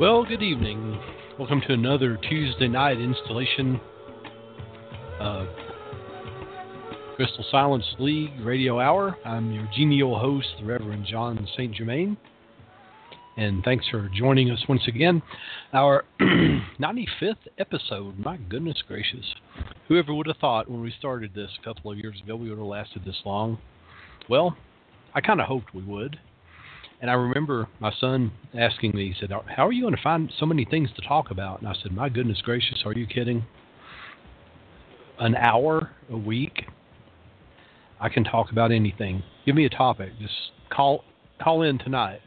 Well, good evening. Welcome to another Tuesday night installation of Crystal Silence League Radio Hour. I'm your genial host, the Reverend Jon St. Germain. And thanks for joining us once again. Our 95th episode. My goodness gracious. Whoever would have thought when we started this a couple of years ago we would have lasted this long? Well, I kind of hoped we would. And I remember my son asking me, he said, How are you going to find so many things to talk about? And I said, My goodness gracious, are you kidding? An hour a week? I can talk about anything. Give me a topic. Just call call in tonight.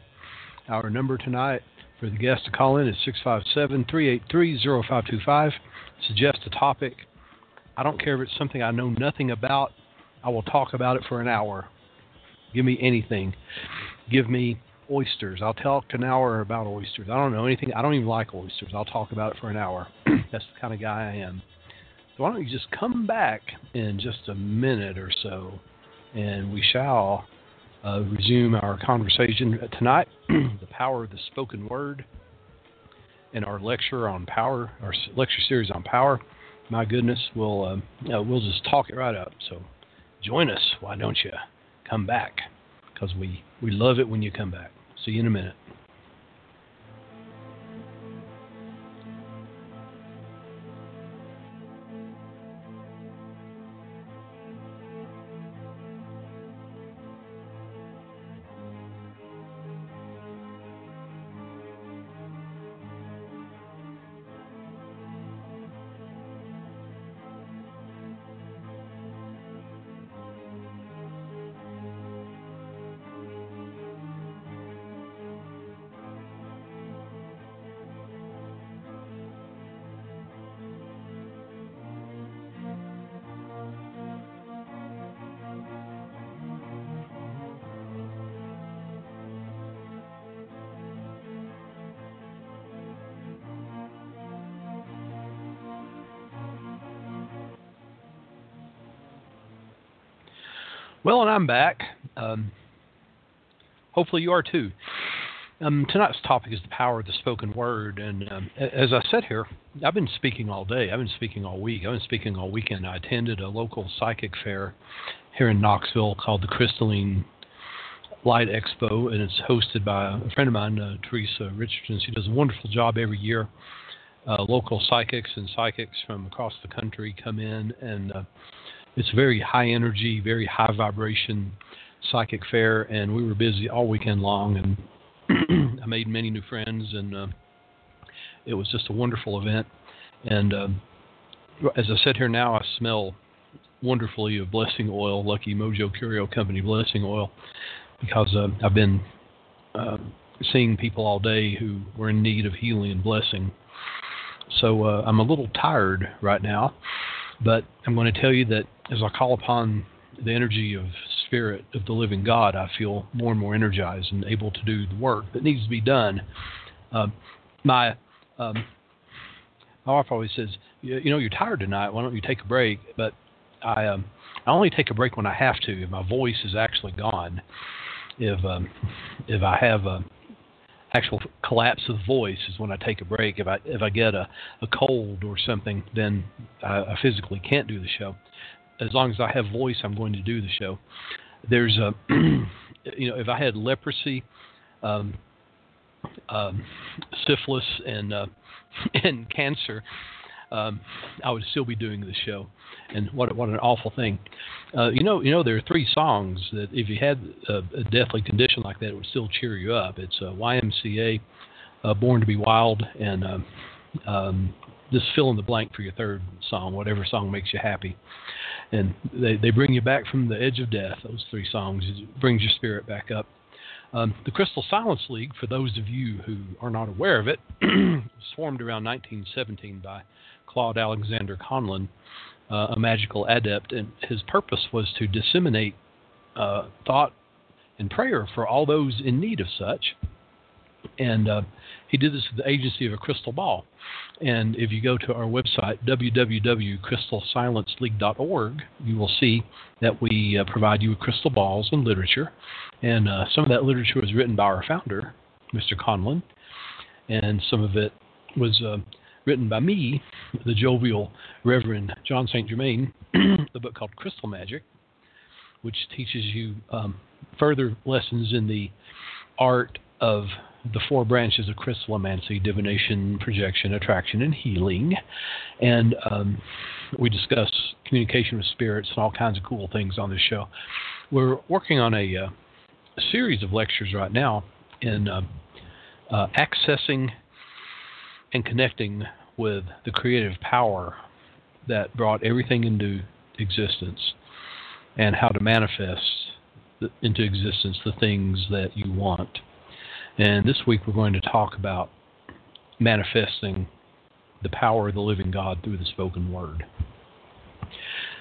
Our number tonight for the guest to call in is 657 383 0525. Suggest a topic. I don't care if it's something I know nothing about. I will talk about it for an hour. Give me anything give me oysters. I'll talk an hour about oysters. I don't know anything. I don't even like oysters. I'll talk about it for an hour. That's the kind of guy I am. So why don't you just come back in just a minute or so, and we shall uh, resume our conversation tonight. the power of the spoken word, and our lecture on power, our lecture series on power. My goodness, we'll uh, we'll just talk it right up. So join us. Why don't you come back? Because we, we love it when you come back. See you in a minute. Well, and I'm back. Um, hopefully, you are too. Um, tonight's topic is the power of the spoken word. And um, as I said here, I've been speaking all day. I've been speaking all week. I've been speaking all weekend. I attended a local psychic fair here in Knoxville called the Crystalline Light Expo, and it's hosted by a friend of mine, uh, Teresa Richardson. She does a wonderful job every year. Uh, local psychics and psychics from across the country come in and uh, it's very high energy, very high vibration psychic fair, and we were busy all weekend long, and I made many new friends, and uh, it was just a wonderful event. And uh, as I sit here now, I smell wonderfully of blessing oil, Lucky Mojo Curio Company blessing oil, because uh, I've been uh, seeing people all day who were in need of healing and blessing. So uh, I'm a little tired right now, but I'm going to tell you that as I call upon the energy of spirit of the living God, I feel more and more energized and able to do the work that needs to be done. Uh, my um, my wife always says, you, know, you're tired tonight. Why don't you take a break? But I um, I only take a break when I have to. If my voice is actually gone, if um, if I have a actual collapse of voice is when I take a break. If I if I get a, a cold or something, then I, I physically can't do the show as long as I have voice, I'm going to do the show. There's a, you know, if I had leprosy, um, um, syphilis, and uh, and cancer, um, I would still be doing the show. And what what an awful thing. Uh, you know, you know, there are three songs that if you had a, a deathly condition like that, it would still cheer you up. It's uh, YMCA, uh, Born to Be Wild, and um, um, just fill in the blank for your third song, whatever song makes you happy. And they, they bring you back from the edge of death, those three songs. It brings your spirit back up. Um, the Crystal Silence League, for those of you who are not aware of it, was formed around 1917 by Claude Alexander Conlin, uh, a magical adept, and his purpose was to disseminate uh, thought and prayer for all those in need of such. And uh, he did this with the agency of a crystal ball. And if you go to our website, www.crystalsilenceleague.org, you will see that we uh, provide you with crystal balls and literature. And uh, some of that literature was written by our founder, Mr. Conlin. and some of it was uh, written by me, the jovial Reverend Jon St. Germain, the book called Crystal Magic, which teaches you um, further lessons in the art of the four branches of crystallomancy divination, projection, attraction, and healing. And um, we discuss communication with spirits and all kinds of cool things on this show. We're working on a, uh, series of lectures right now in uh, uh, accessing and connecting with the creative power that brought everything into existence and how to manifest into existence the things that you want. And this week we're going to talk about manifesting the power of the living God through the spoken word.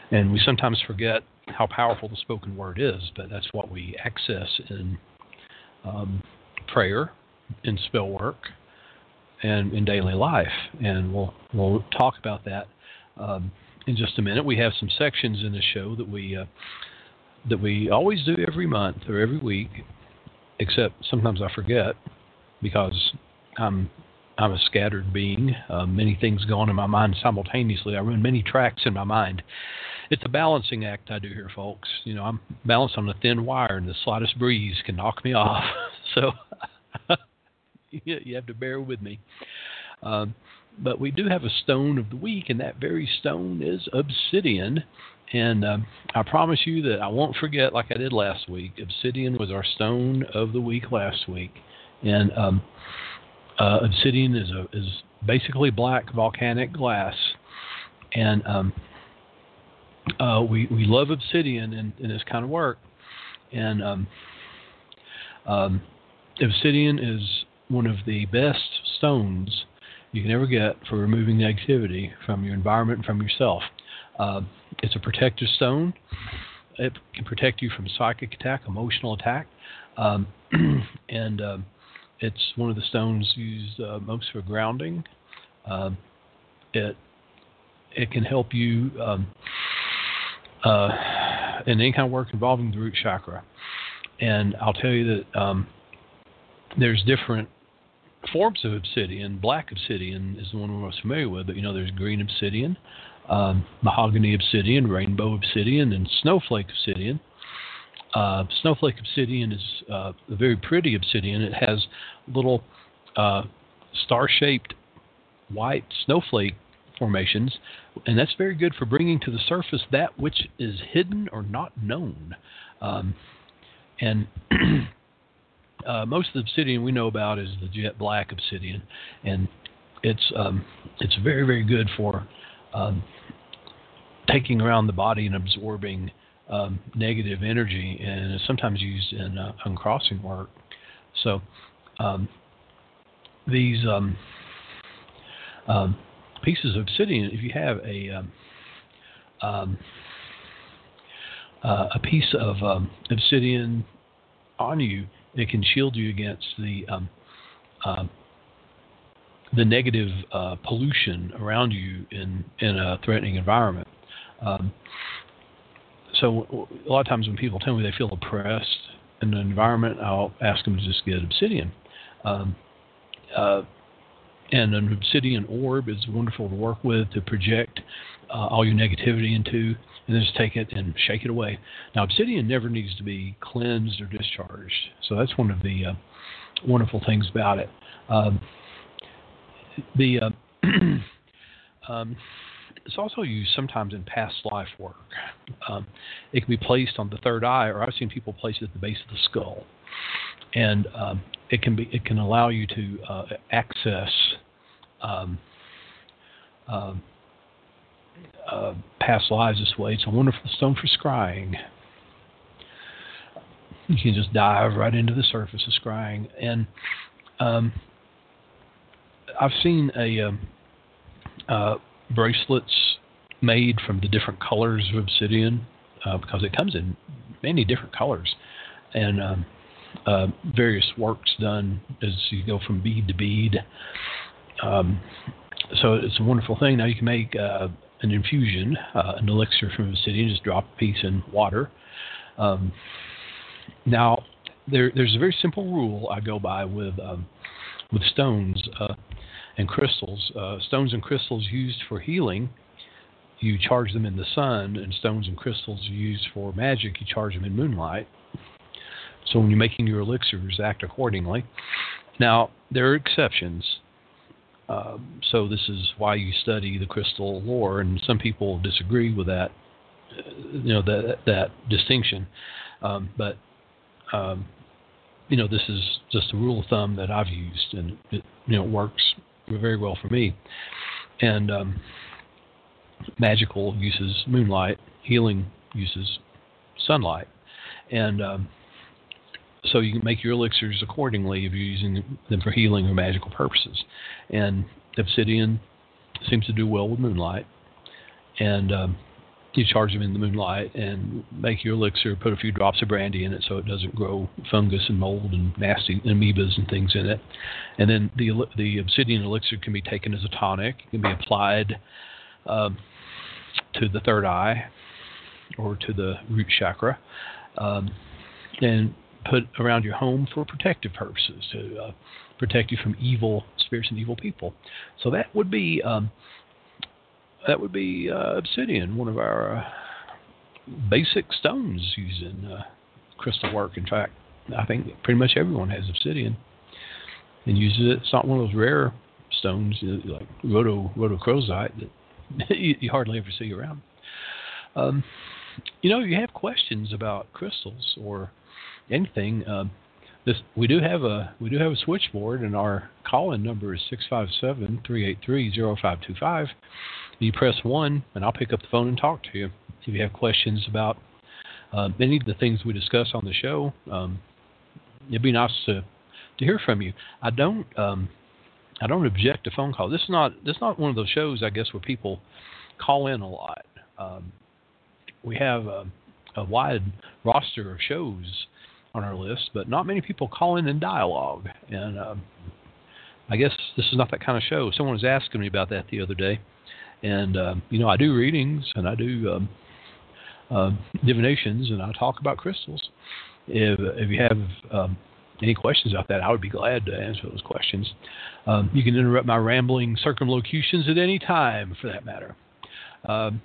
And we sometimes forget how powerful the spoken word is, but that's what we access in um, prayer, in spell work, and in daily life. And we'll we'll talk about that um, in just a minute. We have some sections in the show that we uh, that we always do every month or every week, except sometimes I forget because I'm I'm a scattered being. Uh, many things go on in my mind simultaneously. I run many tracks in my mind. It's a balancing act I do here, folks. You know, I'm balanced on a thin wire, and the slightest breeze can knock me off. So you have to bear with me. Um, but we do have a stone of the week, and that very stone is obsidian. And um, I promise you that I won't forget, like I did last week. Obsidian was our stone of the week last week, and um, uh, obsidian is a is basically black volcanic glass, and um, uh, we we love obsidian in, in this kind of work, and um, um, obsidian is one of the best stones you can ever get for removing negativity from your environment and from yourself. Uh, it's a protective stone. It can protect you from psychic attack, emotional attack, um, and uh, it's one of the stones used uh, most for grounding. Um, it it can help you um, uh, in any kind of work involving the root chakra. And I'll tell you that um, there's different forms of obsidian. Black obsidian is the one we're most familiar with, but you know there's green obsidian, um, mahogany obsidian, rainbow obsidian, and snowflake obsidian. Uh, snowflake obsidian is uh, a very pretty obsidian. It has little uh, star-shaped white snowflake formations, and that's very good for bringing to the surface that which is hidden or not known. Um, and uh, most of the obsidian we know about is the jet black obsidian, and it's um, it's very very good for um, taking around the body and absorbing um, negative energy, and is sometimes used in uh, uncrossing work. So um, these um, um, pieces of obsidian, if you have a uh, a piece of obsidian on you, it can shield you against the um, uh, the negative uh, pollution around you in in a threatening environment. Um, so a lot of times when people tell me they feel oppressed in an environment, I'll ask them to just get obsidian. Um, uh, and an obsidian orb is wonderful to work with to project uh, all your negativity into, and then just take it and shake it away. Now, obsidian never needs to be cleansed or discharged, so that's one of the uh, wonderful things about it. Um, the uh, um, it's also used sometimes in past life work. Um, it can be placed on the third eye, or I've seen people place it at the base of the skull, and um, it can be it can allow you to uh, access um, uh, uh, past lives this way. It's a wonderful stone for scrying. You can just dive right into the surface of scrying, and um, I've seen a um, uh, bracelets made from the different colors of obsidian uh, because it comes in many different colors, and um, uh, various works done as you go from bead to bead. Um, so it's a wonderful thing. Now you can make uh, an infusion, uh, an elixir from obsidian, just drop a piece in water. Um, now, there, there's a very simple rule I go by with um, with stones uh, and crystals. Uh, stones and crystals used for healing, you charge them in the sun, and stones and crystals used for magic, you charge them in moonlight. So when you're making your elixirs, act accordingly. Now, there are exceptions. Um, so this is why you study the crystal lore, and some people disagree with that, you know, that that distinction. Um, but um, you know, this is just a rule of thumb that I've used, and it you know works very well for me. And um, magical uses moonlight, healing uses sunlight, and um, so you can make your elixirs accordingly if you're using them for healing or magical purposes. And obsidian seems to do well with moonlight, and um, you charge them in the moonlight and make your elixir. Put a few drops of brandy in it so it doesn't grow fungus and mold and nasty amoebas and things in it. And then the the obsidian elixir can be taken as a tonic. It can be applied um, to the third eye or to the root chakra. Um, and put around your home for protective purposes to uh, protect you from evil spirits and evil people. So that would be um, that would be uh, obsidian, one of our uh, basic stones used in uh, crystal work. In fact, I think pretty much everyone has obsidian and uses it. It's not one of those rare stones like rhodo rhodochrosite that you, you hardly ever see around. Um, you know, you have questions about crystals or anything, um, this we do have a we do have a switchboard, and our call-in number is six five seven three eight three zero five two five. You press one, and I'll pick up the phone and talk to you. If you have questions about uh, any of the things we discuss on the show, um, it'd be nice to to hear from you. I don't um, I don't object to phone calls. This is not this is not one of those shows, I guess, where people call in a lot. Um, we have a, a wide roster of shows on our list, but not many people call in and dialogue. And um, I guess this is not that kind of show. Someone was asking me about that the other day, and um, you know I do readings and I do um, uh, divinations and I talk about crystals. If if you have um, any questions about that, I would be glad to answer those questions. Um, you can interrupt my rambling circumlocutions at any time, for that matter. Um,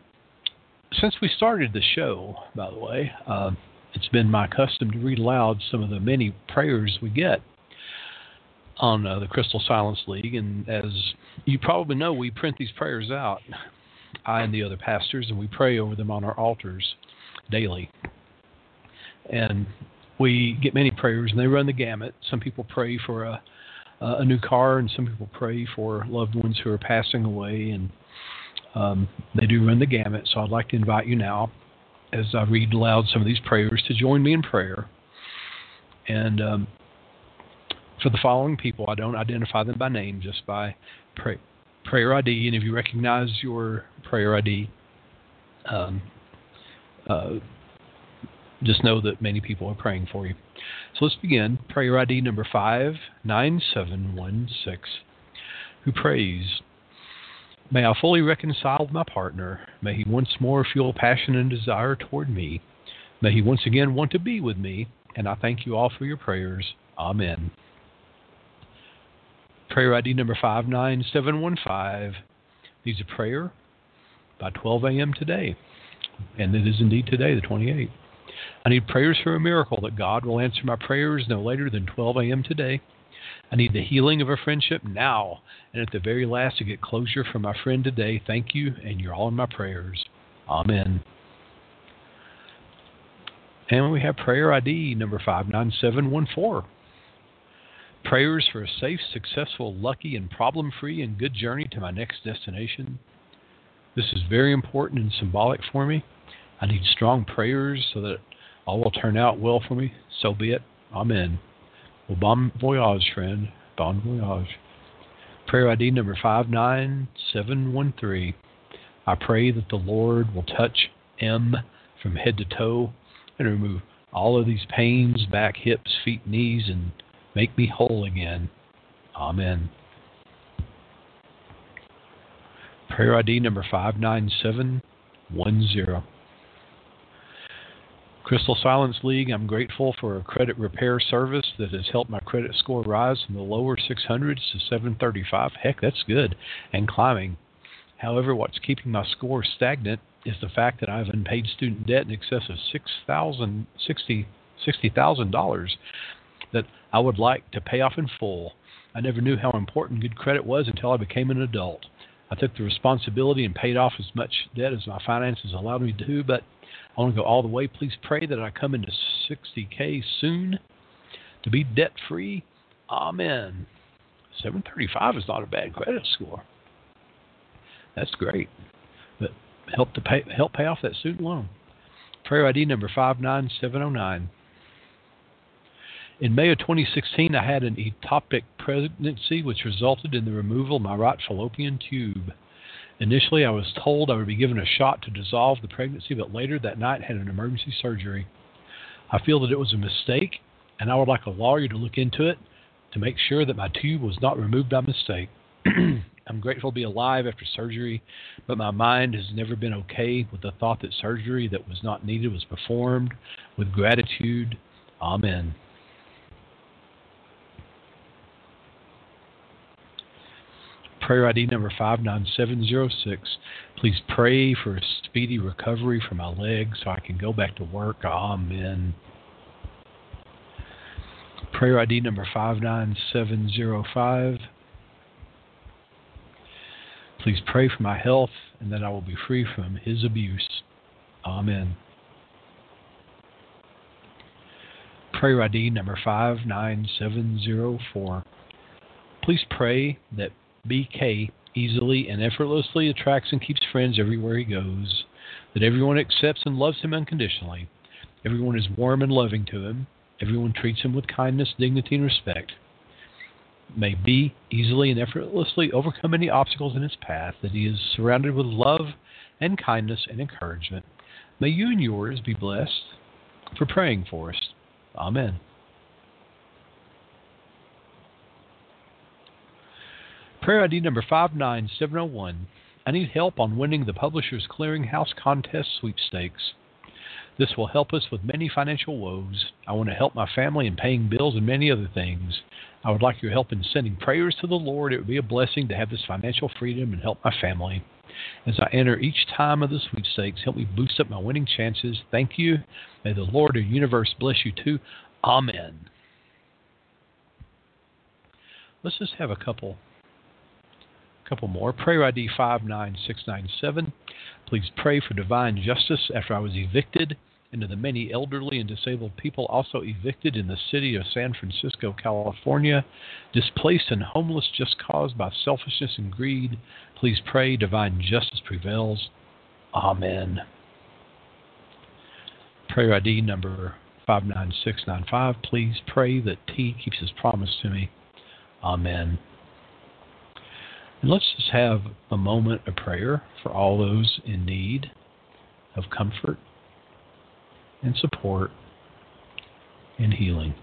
since we started the show, by the way, uh, it's been my custom to read aloud some of the many prayers we get on uh, the Crystal Silence League. And as you probably know, we print these prayers out, I and the other pastors, and we pray over them on our altars daily. And we get many prayers, and they run the gamut. Some people pray for a, a new car, and some people pray for loved ones who are passing away, and um, they do run the gamut. So I'd like to invite you now as I read aloud some of these prayers to join me in prayer. And um, for the following people, I don't identify them by name, just by pray, prayer ID. And if you recognize your prayer ID, um, uh, just know that many people are praying for you. So let's begin. Prayer ID number 59716, who prays, May I fully reconcile with my partner. May he once more feel passion and desire toward me. May he once again want to be with me. And I thank you all for your prayers. Amen. Prayer ID number 59715 needs a prayer by 12 a.m. today. And it is indeed today, the 28th. I need prayers for a miracle that God will answer my prayers no later than 12 a.m. today. I need the healing of a friendship now. And at the very last, to get closure from my friend today, thank you, and you're all in my prayers. Amen. And we have prayer ID number 59714. Prayers for a safe, successful, lucky, and problem free and good journey to my next destination. This is very important and symbolic for me. I need strong prayers so that all will turn out well for me. So be it. Amen. Well, bon voyage, friend. Bon voyage. Prayer ID number 59713. I pray that the Lord will touch M from head to toe and remove all of these pains, back, hips, feet, knees, and make me whole again. Amen. Prayer ID number 59710. Crystal Silence League, I'm grateful for a credit repair service that has helped my credit score rise from the lower 600s to 735. Heck, that's good. And climbing. However, what's keeping my score stagnant is the fact that I have unpaid student debt in excess of $6,000, $60, $60,000 that I would like to pay off in full. I never knew how important good credit was until I became an adult. I took the responsibility and paid off as much debt as my finances allowed me to, but I want to go all the way. Please pray that I come into 60K soon to be debt free. Amen. 735 is not a bad credit score. That's great. But help to pay help pay off that student loan. Prayer ID number 59709. In May of 2016, I had an ectopic pregnancy which resulted in the removal of my right fallopian tube. Initially, I was told I would be given a shot to dissolve the pregnancy, but later that night had an emergency surgery. I feel that it was a mistake, and I would like a lawyer to look into it to make sure that my tube was not removed by mistake. I'm grateful to be alive after surgery, but my mind has never been okay with the thought that surgery that was not needed was performed. With gratitude, Amen. Prayer ID number 59706. Please pray for a speedy recovery for my leg so I can go back to work. Amen. Prayer ID number 59705. Please pray for my health and that I will be free from his abuse. Amen. Prayer ID number 59704. Please pray that BK easily and effortlessly attracts and keeps friends everywhere he goes, that everyone accepts and loves him unconditionally, everyone is warm and loving to him, everyone treats him with kindness, dignity, and respect. May B easily and effortlessly overcome any obstacles in his path, that he is surrounded with love and kindness and encouragement. May you and yours be blessed for praying for us. Amen. Prayer ID number 59701. I need help on winning the Publishers Clearinghouse Contest sweepstakes. This will help us with many financial woes. I want to help my family in paying bills and many other things. I would like your help in sending prayers to the Lord. It would be a blessing to have this financial freedom and help my family. As I enter each time of the sweepstakes, help me boost up my winning chances. Thank you. May the Lord the universe bless you too. Amen. Let's just have a couple couple more. Prayer ID 59697. Please pray for divine justice after I was evicted and to the many elderly and disabled people also evicted in the city of San Francisco, California, displaced and homeless just caused by selfishness and greed. Please pray divine justice prevails. Amen. Prayer ID number 59695. Please pray that T keeps his promise to me. Amen. And let's just have a moment of prayer for all those in need of comfort and support and healing.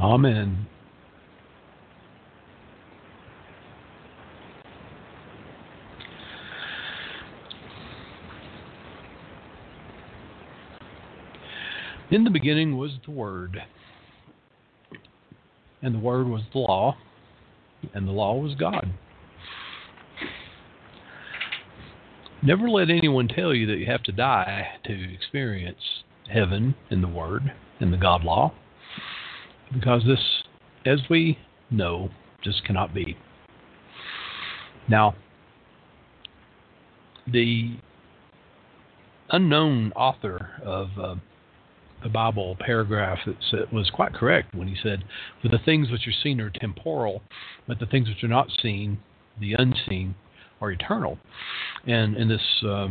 Amen. In the beginning was the Word, and the Word was the law, and the law was God. Never let anyone tell you that you have to die to experience heaven in the Word and the God law, because this, as we know, just cannot be. Now, the unknown author of uh, the Bible paragraph that was quite correct when he said, For the things which are seen are temporal, but the things which are not seen, the unseen, are eternal. And in this uh,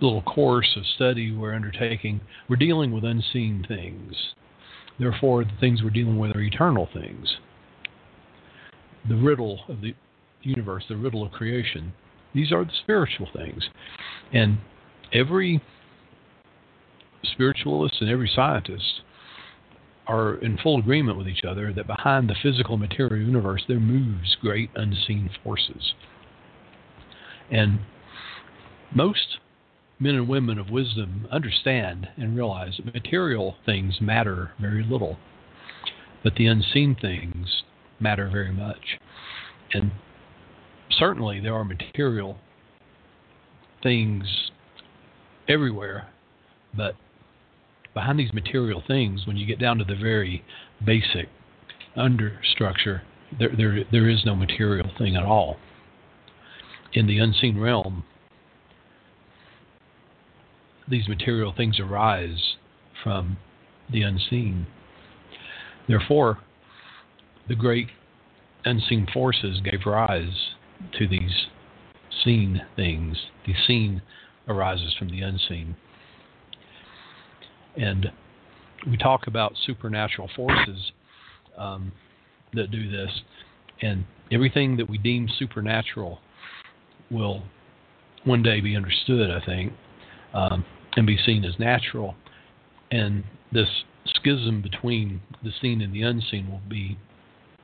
little course of study we're undertaking, we're dealing with unseen things. Therefore, the things we're dealing with are eternal things. The riddle of the universe, the riddle of creation, these are the spiritual things. And every spiritualist and every scientist are in full agreement with each other that behind the physical material universe there moves great unseen forces. And most men and women of wisdom understand and realize that material things matter very little, but the unseen things matter very much. And certainly there are material things everywhere, but behind these material things, when you get down to the very basic understructure, there, there, there is no material thing at all. In the unseen realm, these material things arise from the unseen. Therefore, the great unseen forces gave rise to these seen things. The seen arises from the unseen. And we talk about supernatural forces um, that do this, and everything that we deem supernatural will one day be understood, I think, um, and be seen as natural. And this schism between the seen and the unseen will be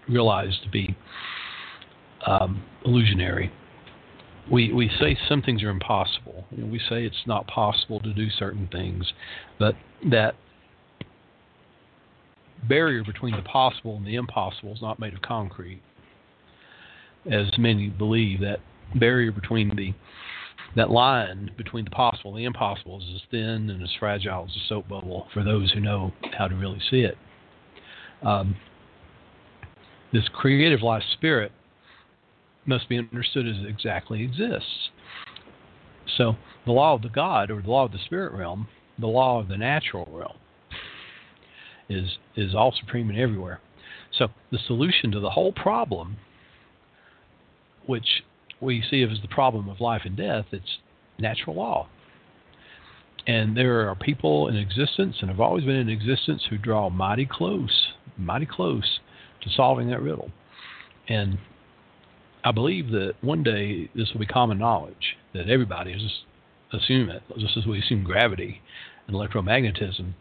realized to be um, illusionary we we say some things are impossible. We say it's not possible to do certain things, but that barrier between the possible and the impossible is not made of concrete, as many believe. That barrier between the that line between the possible and the impossible is as thin and as fragile as a soap bubble for those who know how to really see it. Um, this creative life spirit must be understood as it exactly exists. So, the law of the God or the law of the spirit realm, the law of the natural realm, is is all supreme and everywhere. So, the solution to the whole problem, which we see it as the problem of life and death, it's natural law. And there are people in existence and have always been in existence who draw mighty close, mighty close to solving that riddle. And I believe that one day this will be common knowledge that everybody just assume it, just as we assume gravity and electromagnetism.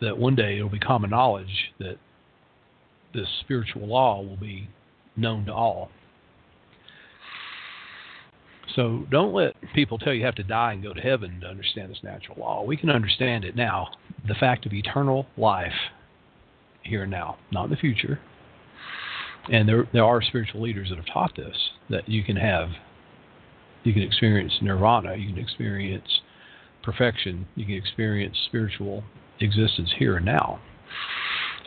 That one day it'll be common knowledge that this spiritual law will be known to all. So don't let people tell you you have to die and go to heaven to understand this natural law. We can understand it now. The fact of eternal life here and now, not in the future, and there there are spiritual leaders that have taught this that you can have you can experience nirvana you can experience perfection you can experience spiritual existence here and now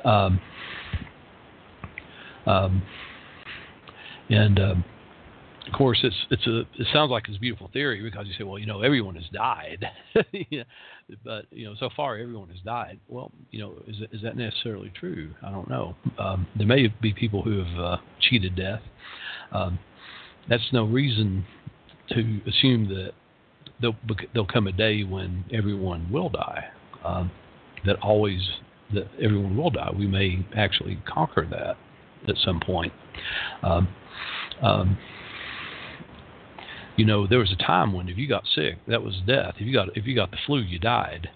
um, um, and um, of course, it's it's a it sounds like it's a beautiful theory because you say, well, you know, everyone has died, but you know, so far everyone has died. Well, you know, is is that necessarily true? I don't know. Um, there may be people who have uh, cheated death. Um, that's no reason to assume that there'll there'll come a day when everyone will die. Um, that always that everyone will die. We may actually conquer that at some point. You know, there was a time when if you got sick, that was death. If you got if you got the flu, you died.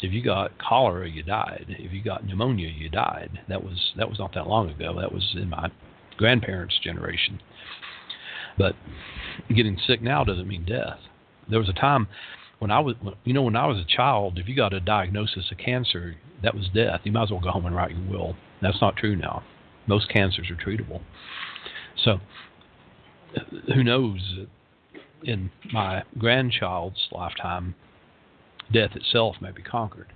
If you got cholera, you died. If you got pneumonia, you died. That was that was not that long ago. That was in my grandparents' generation. But getting sick now doesn't mean death. There was a time when I was, you know, when I was a child, if you got a diagnosis of cancer, that was death. You might as well go home and write your will. That's not true now. Most cancers are treatable. So, who knows? In my grandchild's lifetime, death itself may be conquered.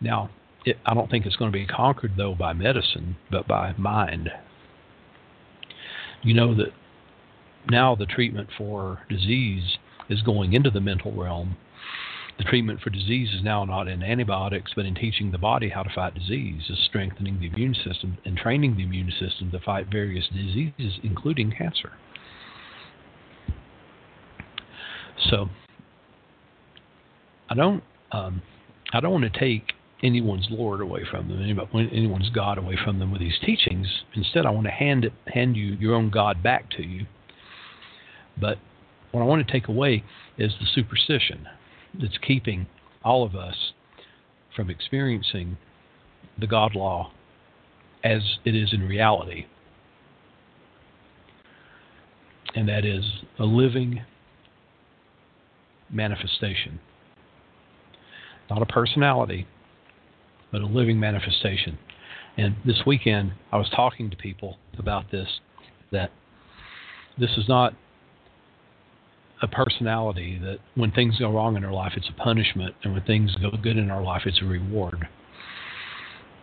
Now, it, I don't think it's going to be conquered though by medicine, but by mind. You know that now the treatment for disease is going into the mental realm. The treatment for disease is now not in antibiotics, but in teaching the body how to fight disease, is strengthening the immune system and training the immune system to fight various diseases, including cancer. So, I don't, um, I don't want to take anyone's Lord away from them, anyone's God away from them with these teachings. Instead, I want to hand it, hand you your own God back to you. But what I want to take away is the superstition that's keeping all of us from experiencing the God law as it is in reality. And that is a living manifestation. Not a personality, but a living manifestation. And this weekend, I was talking to people about this that this is not a personality that when things go wrong in our life, it's a punishment, and when things go good in our life, it's a reward.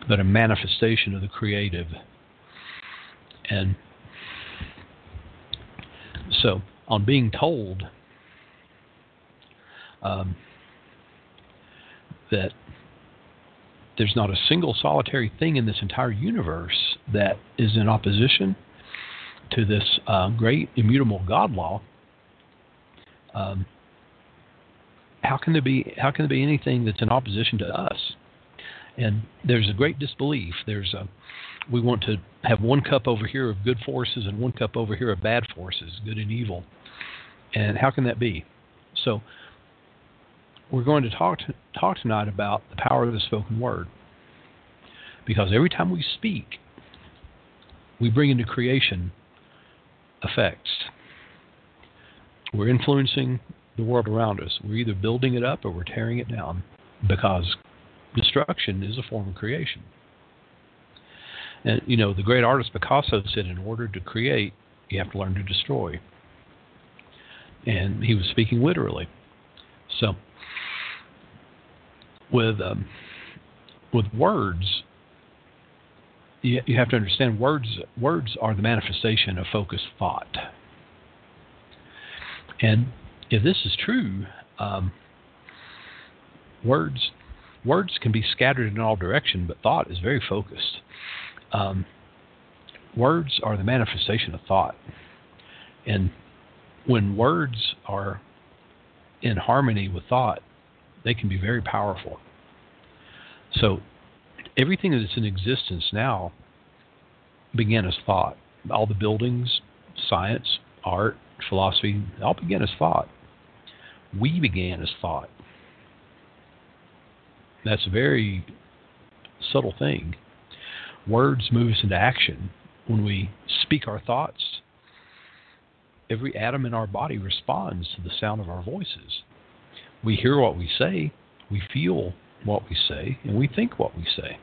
But a manifestation of the creative. And so, on being told um, that there's not a single solitary thing in this entire universe that is in opposition to this uh, great immutable God law, um, how can there be how can there be anything that's in opposition to us? And there's a great disbelief. There's a we want to have one cup over here of good forces and one cup over here of bad forces, good and evil. And how can that be? So we're going to talk to, talk tonight about the power of the spoken word. Because every time we speak, we bring into creation effects. We're influencing the world around us. We're either building it up or we're tearing it down because destruction is a form of creation. And, you know, the great artist Picasso said in order to create, you have to learn to destroy. And he was speaking literally. So, with um, with words, you, you have to understand words. Words are the manifestation of focused thought. And if this is true, um, words words can be scattered in all direction, but thought is very focused. Um, words are the manifestation of thought, and when words are in harmony with thought, they can be very powerful. So everything that's in existence now began as thought. All the buildings, science, art, philosophy, all began as thought. We began as thought. That's a very subtle thing. Words move us into action. When we speak our thoughts, every atom in our body responds to the sound of our voices. We hear what we say, we feel what we say, and we think what we say.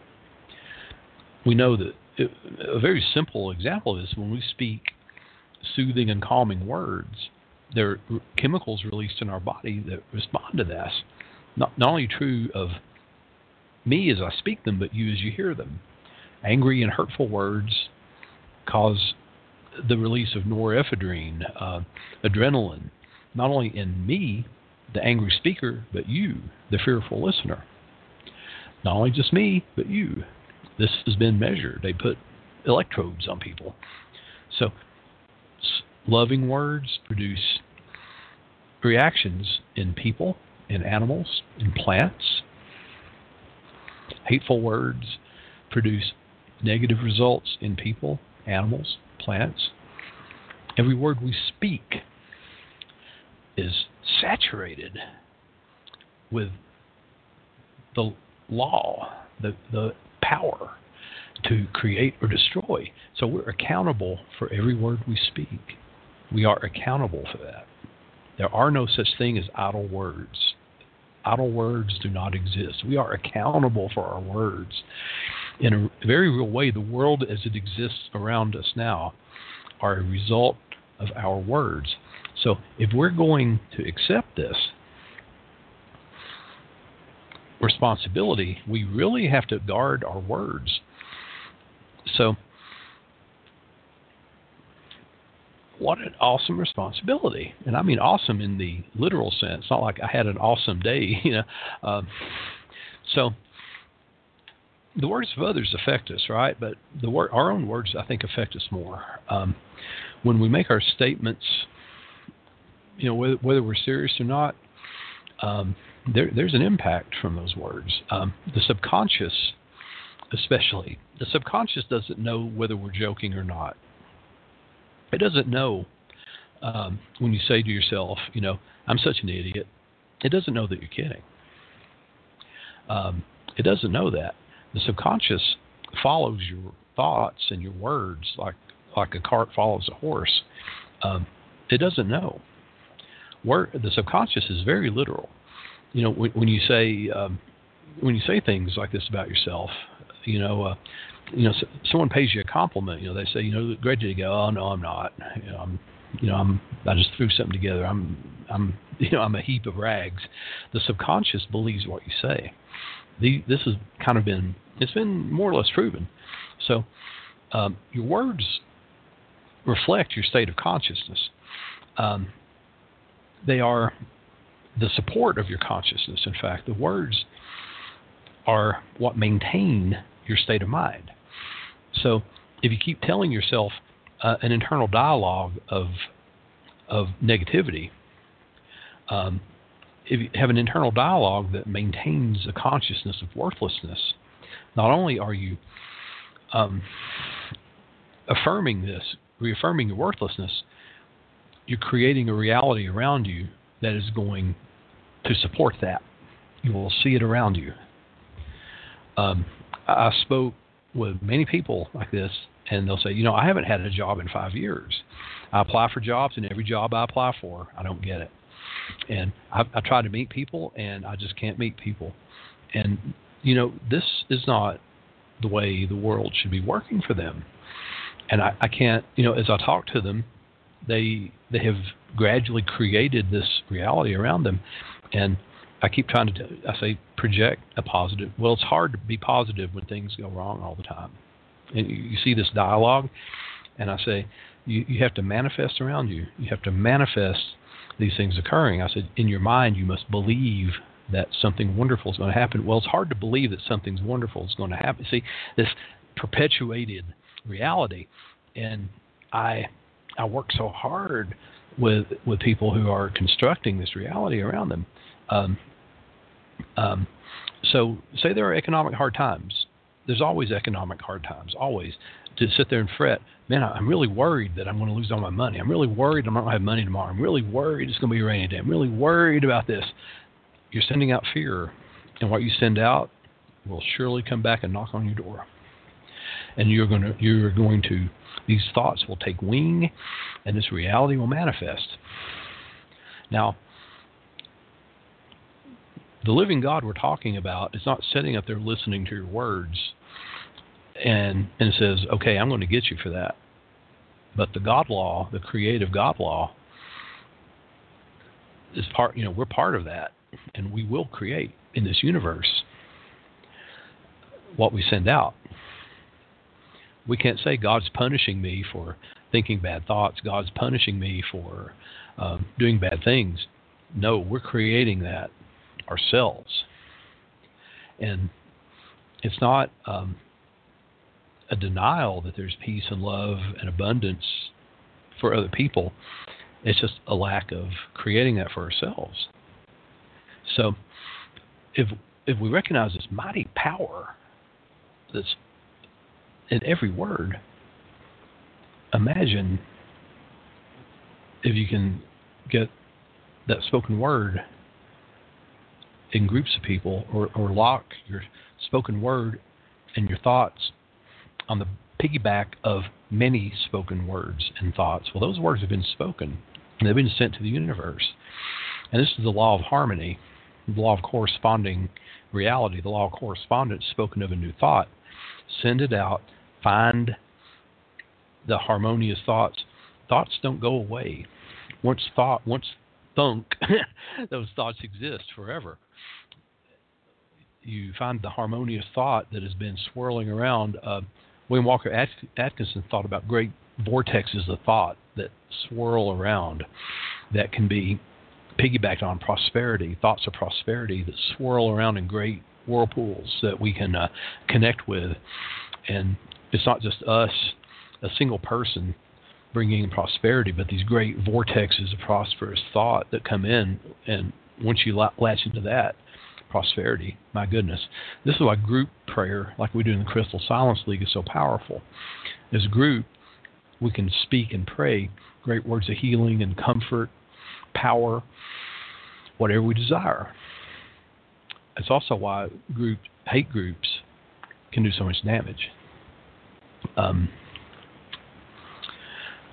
We know that it, a very simple example of this when we speak soothing and calming words, there are chemicals released in our body that respond to this. Not, not only true of me as I speak them, but you as you hear them. Angry and hurtful words cause the release of norepinephrine, uh, adrenaline, not only in me, the angry speaker, but you, the fearful listener. Not only just me, but you. This has been measured. They put electrodes on people. So Loving words produce reactions in people, in animals, in plants. Hateful words produce negative results in people, animals, plants. Every word we speak is saturated with the law, the, the power to create or destroy. So we're accountable for every word we speak. We are accountable for that. There are no such thing as idle words. Idle words do not exist. We are accountable for our words. In a very real way, the world as it exists around us now are a result of our words. So if we're going to accept this responsibility, we really have to guard our words. So, what an awesome responsibility. And I mean awesome in the literal sense, not like I had an awesome day, you know. Um, so, the words of others affect us, right? But the word, our own words, I think, affect us more. Um, when we make our statements, you know, whether, whether we're serious or not, um, there, there's an impact from those words. Um, the subconscious, especially, the subconscious doesn't know whether we're joking or not. It doesn't know um, when you say to yourself, you know, I'm such an idiot. It doesn't know that you're kidding. Um, it doesn't know that. The subconscious follows your thoughts and your words like like a cart follows a horse. Um, it doesn't know. The subconscious is very literal. You know, when, when you say um, when you say things like this about yourself, you know, uh, you know, so, someone pays you a compliment. You know, they say, you know, great day to go. Oh no, I'm not. You know, I'm, you know, I'm. I just threw something together. I'm, I'm, you know, I'm a heap of rags. The subconscious believes what you say. The, this has kind of been, it's been more or less proven. So, um, your words reflect your state of consciousness. Um, they are the support of your consciousness. In fact, the words are what maintain your state of mind. So if you keep telling yourself uh, an internal dialogue of of negativity, um, if you have an internal dialogue that maintains a consciousness of worthlessness, not only are you um, affirming this, reaffirming your worthlessness, you're creating a reality around you that is going to support that. You will see it around you. Um, I spoke with many people like this, and they'll say, you know, I haven't had a job in five years. I apply for jobs, and every job I apply for, I don't get it. And I, I try to meet people, and I just can't meet people. And you know, this is not the way the world should be working for them. And I, I can't, you know, as I talk to them, they they have gradually created this reality around them, and I keep trying to I say project a positive. Well, it's hard to be positive when things go wrong all the time, and you, see this dialogue, and I say you you have to manifest around you. You have to manifest these things occurring. I said in your mind you must believe that something wonderful is going to happen. Well, it's hard to believe that something's wonderful is going to happen. See this perpetuated reality, and I I work so hard with with people who are constructing this reality around them. Um, um, so, say there are economic hard times. There's always economic hard times. Always to sit there and fret. Man, I'm really worried that I'm going to lose all my money. I'm really worried I'm not going to have money tomorrow. I'm really worried it's going to be a rainy day. I'm really worried about this. You're sending out fear, and what you send out will surely come back and knock on your door. And you're going to you're going to these thoughts will take wing, and this reality will manifest. Now, the living God we're talking about is not sitting up there listening to your words and and says, "Okay, I'm going to get you for that." But the God law, the creative God law, is part. You know, we're part of that, and we will create in this universe what we send out. We can't say God's punishing me for thinking bad thoughts. God's punishing me for um, doing bad things. No, we're creating that ourselves. And it's not um, a denial that there's peace and love and abundance for other people. It's just a lack of creating that for ourselves. So, if if we recognize this mighty power that's in every word, imagine if you can get that spoken word in groups of people or, or lock your spoken word and your thoughts on the piggyback of many spoken words and thoughts. Well, those words have been spoken and they've been sent to the universe. And this is the law of harmony, the law of corresponding reality, the law of correspondence spoken of a new thought. Send it out, find the harmonious thoughts. Thoughts don't go away. Once thought, once thunk, those thoughts exist forever. You find the harmonious thought that has been swirling around. Uh, William Walker Atkinson thought about great vortexes of thought that swirl around that can be piggybacked on prosperity, thoughts of prosperity that swirl around in great whirlpools that we can uh, connect with. And it's not just us, a single person bringing prosperity, but these great vortexes of prosperous thought that come in. And once you latch into that, prosperity, my goodness. This is why group prayer, like we do in the Crystal Silence League, is so powerful. As a group, we can speak and pray great words of healing and comfort, power, whatever we desire. It's also why group hate groups can do so much damage. Um,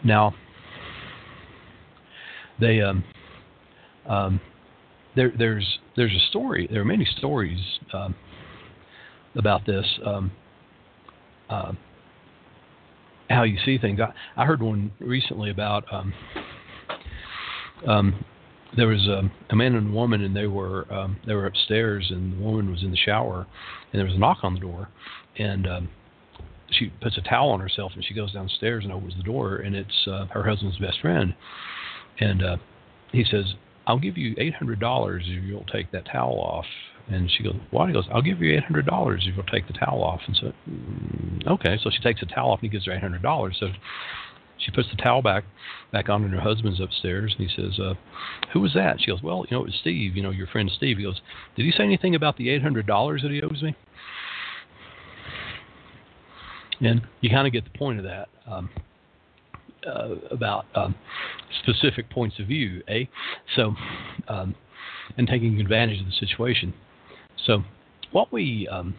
now, they um, um, there, there's there's a story. There are many stories um, about this. Um, uh, how you see things. I, I heard one recently about um, um, there was a, a, man and a woman, and they were um, they were upstairs, and the woman was in the shower, and there was a knock on the door, and um, she puts a towel on herself, and she goes downstairs and opens the door, and it's uh, her husband's best friend, and uh, he says, "I'll give you eight hundred dollars if you'll take that towel off." And she goes, "Why?" He goes, "I'll give you eight hundred dollars if you'll take the towel off." And so, mm, okay, so she takes the towel off, and he gives her eight hundred dollars. So she puts the towel back back on, and her husband's upstairs, and he says, uh, "Who was that?" She goes, "Well, you know, it was Steve. You know, your friend Steve." He goes, "Did he say anything about the eight hundred dollars that he owes me?" And you kind of get the point of that um, uh, about um, specific points of view, eh? So, um, and taking advantage of the situation. So, what we um,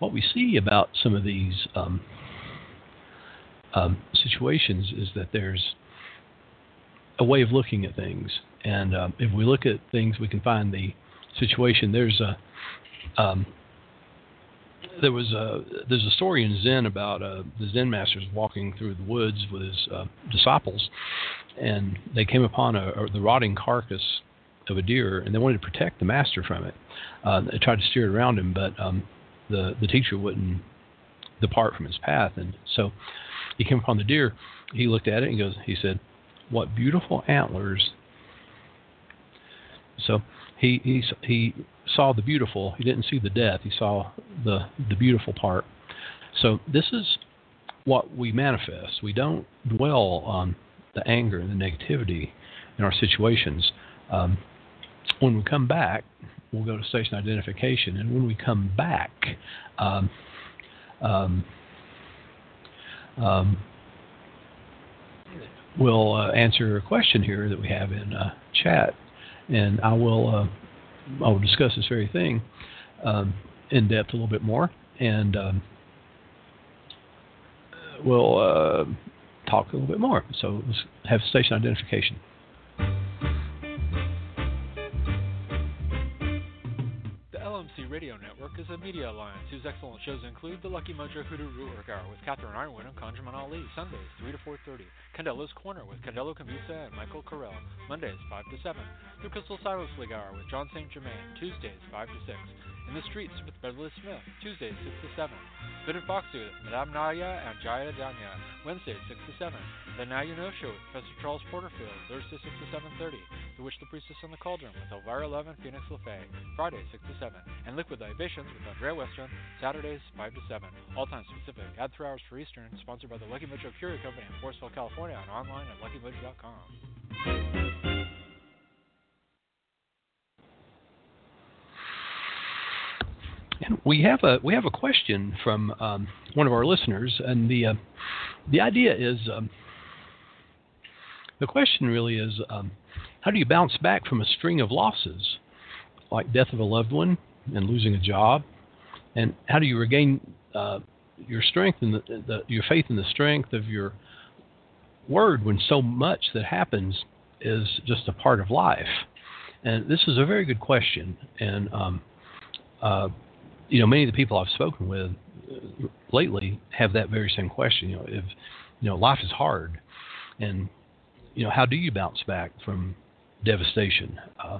what we see about some of these um, um, situations is that there's a way of looking at things, and if we look at things, we can find the situation. There's a there was a there's a story in Zen about uh, the Zen masters walking through the woods with his uh, disciples, and they came upon a, a, the rotting carcass of a deer, and they wanted to protect the master from it. Uh, they tried to steer it around him, but um, the the teacher wouldn't depart from his path, and so he came upon the deer. He looked at it and goes, he said, "What beautiful antlers!" So he he he saw the beautiful. He didn't see the death. He saw the the beautiful part. So this is what we manifest. We don't dwell on the anger and the negativity in our situations. Um, when we come back, we'll go to station identification, and when we come back, um, um, um, we'll uh, answer a question here that we have in uh, chat, and I will uh, I will discuss this very thing um, in depth a little bit more, and um, we'll uh, talk a little bit more. So let's have station identification. Radio Network is a media alliance whose excellent shows include The Lucky Mojo Hoodoo Rootwork Hour with Catherine Yronwode and Conjurman Ali, Sundays 3 to 4.30, Candelo's Corner with Candelo Camisa and Michael Carell, Mondays 5 to 7, The Crystal Silence League Hour with Jon St. Germain, Tuesdays 5 to 6, In the Streets with Beverly Smith, Tuesday, 6 to 7, Fitted Fox with Madame Naya and Jaya Danya, Wednesday, 6 to 7, The Now You Know Show with Professor Charles Porterfield, Thursday 6 to 7.30, The Witch, the Priestess, and the Cauldron with Elvira Love and Phoenix LeFae, Friday 6 to 7, and Liquid Libations with Andrea Western, Saturdays 5 to 7. All time specific. Add 3 hours for Eastern. Sponsored by the Lucky Mojo Curio Company in Forestville, California, and online at luckymojo.com. And we have a we have a question from um, one of our listeners, and the uh, the idea is um, the question really is um, how do you bounce back from a string of losses? like death of a loved one and losing a job, and how do you regain uh, your strength and the, the, your faith in the strength of your word when so much that happens is just a part of life? And this is a very good question. And um, uh, you know, many of the people I've spoken with lately have that very same question. You know, if you know life is hard, and you know, how do you bounce back from devastation, uh,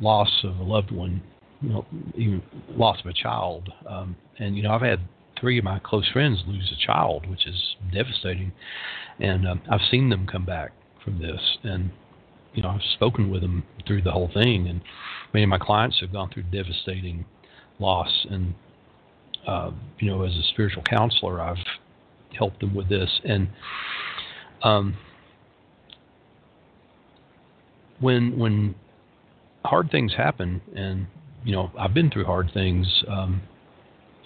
loss of a loved one, you know, even loss of a child? Um, and you know, I've had three of my close friends lose a child, which is devastating, and um, I've seen them come back from this, and you know, I've spoken with them through the whole thing, and many of my clients have gone through devastating loss, and uh, you know, as a spiritual counselor, I've helped them with this, and um, when when hard things happen, and you know, I've been through hard things. Um,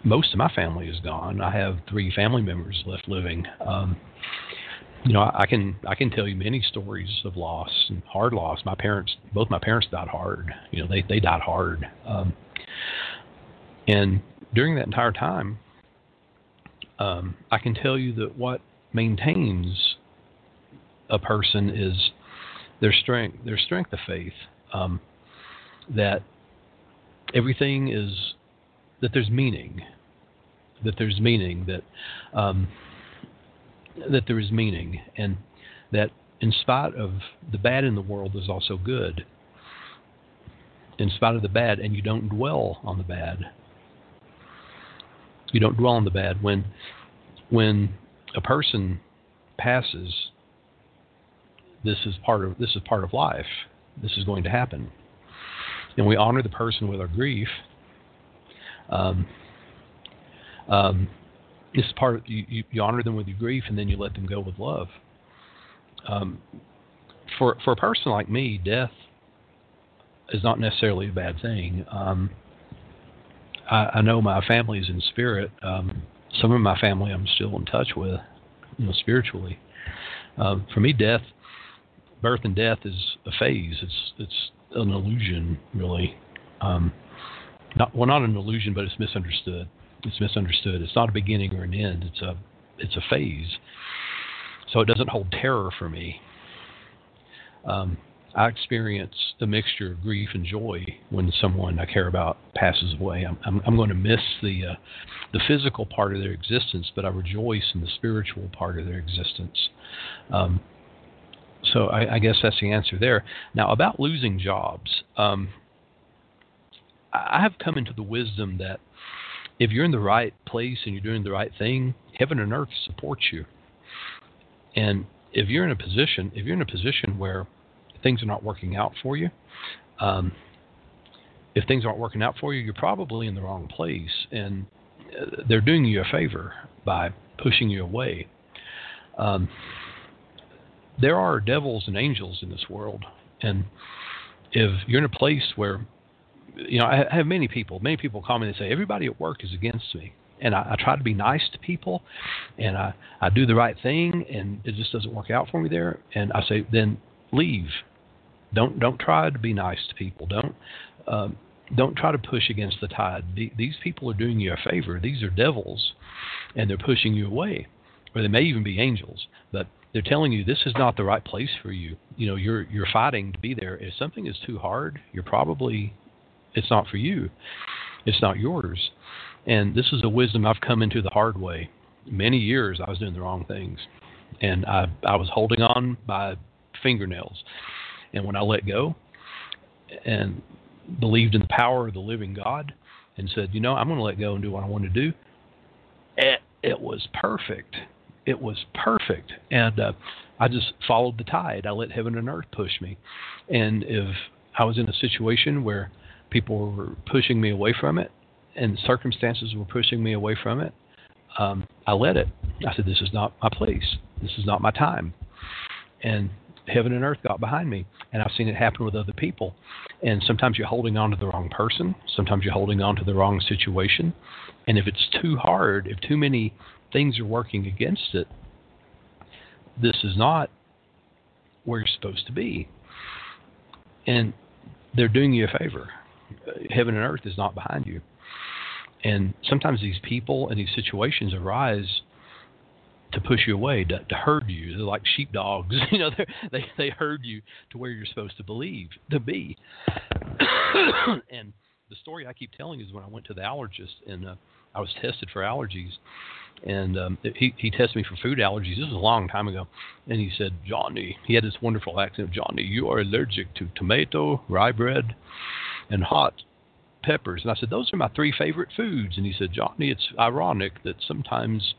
most of my family is gone. I have three family members left living. Um, you know, I, I can I can tell you many stories of loss and hard loss. My parents, both my parents died hard. You know, they they died hard. Um, and during that entire time, um, I can tell you that what maintains a person is their strength, their strength of faith. Um, that everything is that there's meaning, that there's meaning, that um, that there is meaning, and that in spite of the bad in the world, there's also good. In spite of the bad, and you don't dwell on the bad. You don't dwell on the bad. When when a person passes, this is part of this is part of life. This is going to happen, and we honor the person with our grief. Um, um, this is part of, you, you, honor them with your grief, and then you let them go with love. Um, for for a person like me, death is not necessarily a bad thing. Um, I, I, know my family is in spirit. Um, some of my family I'm still in touch with, you know, spiritually. Um, for me, death, birth and death is a phase. It's it's an illusion, really. Um, not well, not an illusion, but it's misunderstood. It's misunderstood. It's not a beginning or an end. It's a it's a phase. So it doesn't hold terror for me. Um, I experience a mixture of grief and joy when someone I care about passes away. I'm, I'm, I'm going to miss the uh, the physical part of their existence, but I rejoice in the spiritual part of their existence. Um, so I, I, guess that's the answer there. Now about losing jobs, um, I have come into the wisdom that if you're in the right place and you're doing the right thing, heaven and earth supports you. And if you're in a position, if you're in a position where things are not working out for you, um, if things aren't working out for you, you're probably in the wrong place, and uh, they're doing you a favor by pushing you away. Um, there are devils and angels in this world, and if you're in a place where you know, I have many people. Many people call me and say everybody at work is against me, and I, I try to be nice to people, and I I do the right thing, and it just doesn't work out for me there. And I say then leave. Don't don't try to be nice to people. Don't um, don't try to push against the tide. The, these people are doing you a favor. These are devils, and they're pushing you away, or they may even be angels. But they're telling you this is not the right place for you. You know, you're you're fighting to be there. If something is too hard, you're probably it's not for you. It's not yours. And this is a wisdom I've come into the hard way. Many years I was doing the wrong things, and I I was holding on by fingernails. And when I let go, and believed in the power of the living God, and said, you know, I'm going to let go and do what I want to do. It, it was perfect. It was perfect, and uh, I just followed the tide. I let heaven and earth push me. And if I was in a situation where people were pushing me away from it, and circumstances were pushing me away from it. Um, I let it. I said, "This is not my place. This is not my time." And heaven and earth got behind me, and I've seen it happen with other people. And sometimes you're holding on to the wrong person. Sometimes you're holding on to the wrong situation. And if it's too hard, if too many things are working against it, this is not where you're supposed to be. And they're doing you a favor heaven and earth is not behind you. And sometimes these people and these situations arise to push you away, to, to herd you. They're like sheepdogs, you know. They they herd you to where you're supposed to believe to be. and the story I keep telling is when I went to the allergist and uh, I was tested for allergies, and um, he he tested me for food allergies. This was a long time ago, and he said, Johnny, he had this wonderful accent, Johnny, you are allergic to tomato, rye bread, and hot peppers. And I said, those are my three favorite foods. And he said, Johnny, it's ironic that sometimes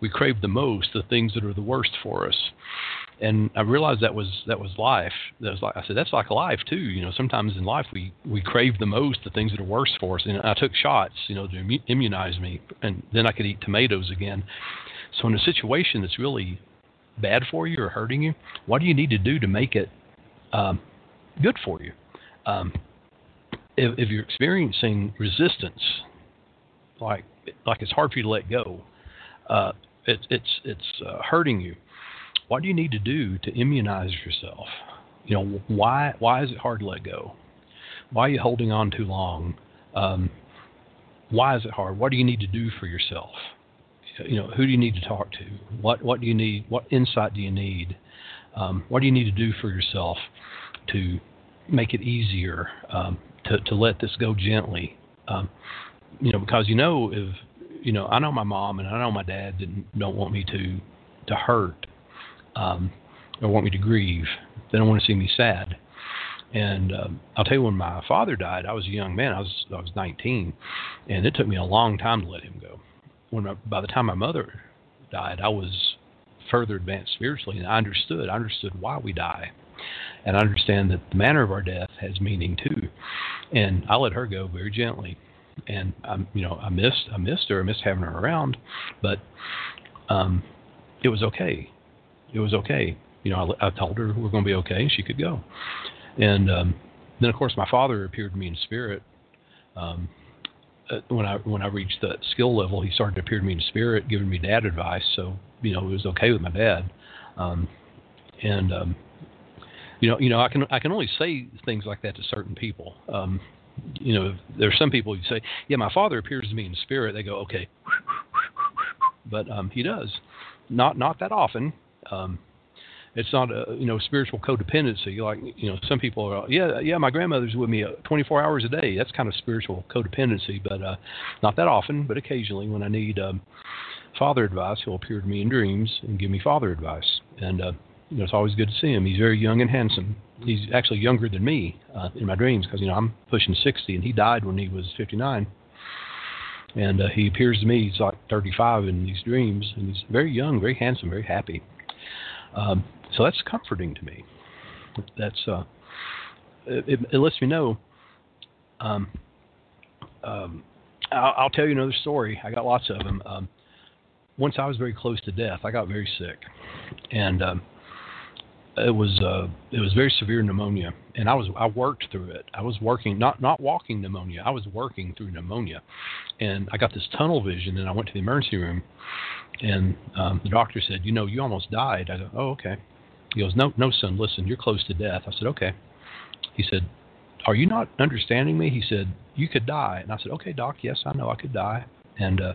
we crave the most the things that are the worst for us. And I realized that was that was life. That was like I said, that's like life too. You know, sometimes in life we we crave the most the things that are worst for us. And I took shots, you know, to immunize me, and then I could eat tomatoes again. So in a situation that's really bad for you or hurting you, what do you need to do to make it um, good for you? Um, if, if you're experiencing resistance, like like it's hard for you to let go, uh, it, it's it's uh, hurting you. What do you need to do to immunize yourself? You know why why is it hard to let go? Why are you holding on too long? Um, why is it hard? What do you need to do for yourself? You know who do you need to talk to? What what do you need? What insight do you need? Um, what do you need to do for yourself to make it easier um, to to let this go gently? Um, you know because you know if you know, I know my mom and I know my dad didn't don't want me to to hurt um, or want me to grieve. They don't want to see me sad. And um, I'll tell you, when my father died, I was a young man. I was I was 19, and it took me a long time to let him go. When my, by the time my mother died, I was further advanced spiritually, and I understood. I understood why we die, and I understand that the manner of our death has meaning too. And I let her go very gently and I'm you know I missed I missed her I missed having her around, but um, it was okay. It was okay. You know I, I told her we're going to be okay. She could go, and um, then of course my father appeared to me in spirit. Um, uh, when I when I reached that skill level, he started to appear to me in spirit, giving me dad advice. So you know it was okay with my dad, um, and um, you know you know I can I can only say things like that to certain people. Um, you know, there's some people who say, "Yeah, my father appears to me in spirit." They go, "Okay," but um, he does, not not that often. Um, it's not a you know spiritual codependency. Like you know some people are yeah yeah my grandmother's with me uh, 24 hours a day. That's kind of spiritual codependency but uh, not that often. But occasionally when I need um, father advice he'll appear to me in dreams and give me father advice. And uh, you know, it's always good to see him. He's very young and handsome. He's actually younger than me uh, in my dreams because you know I'm pushing 60, and he died when he was 59. And uh, he appears to me he's like 35 in these dreams, and he's very young, very handsome, very happy. Um, so that's comforting to me. That's uh, it, it lets me know. Um, um, I'll, I'll, tell you another story. I got lots of them. Um, once I was very close to death. I got very sick, and um, it was uh, it was very severe pneumonia, and I was I worked through it. I was working not not walking pneumonia. I was working through pneumonia, and I got this tunnel vision. And I went to the emergency room, and um, the doctor said, "You know, you almost died." I said, "Oh, okay." He goes, "No, no, son. Listen, you're close to death." I said, "Okay." He said, "Are you not understanding me?" He said, "You could die." And I said, "Okay, doc. Yes, I know I could die." And uh,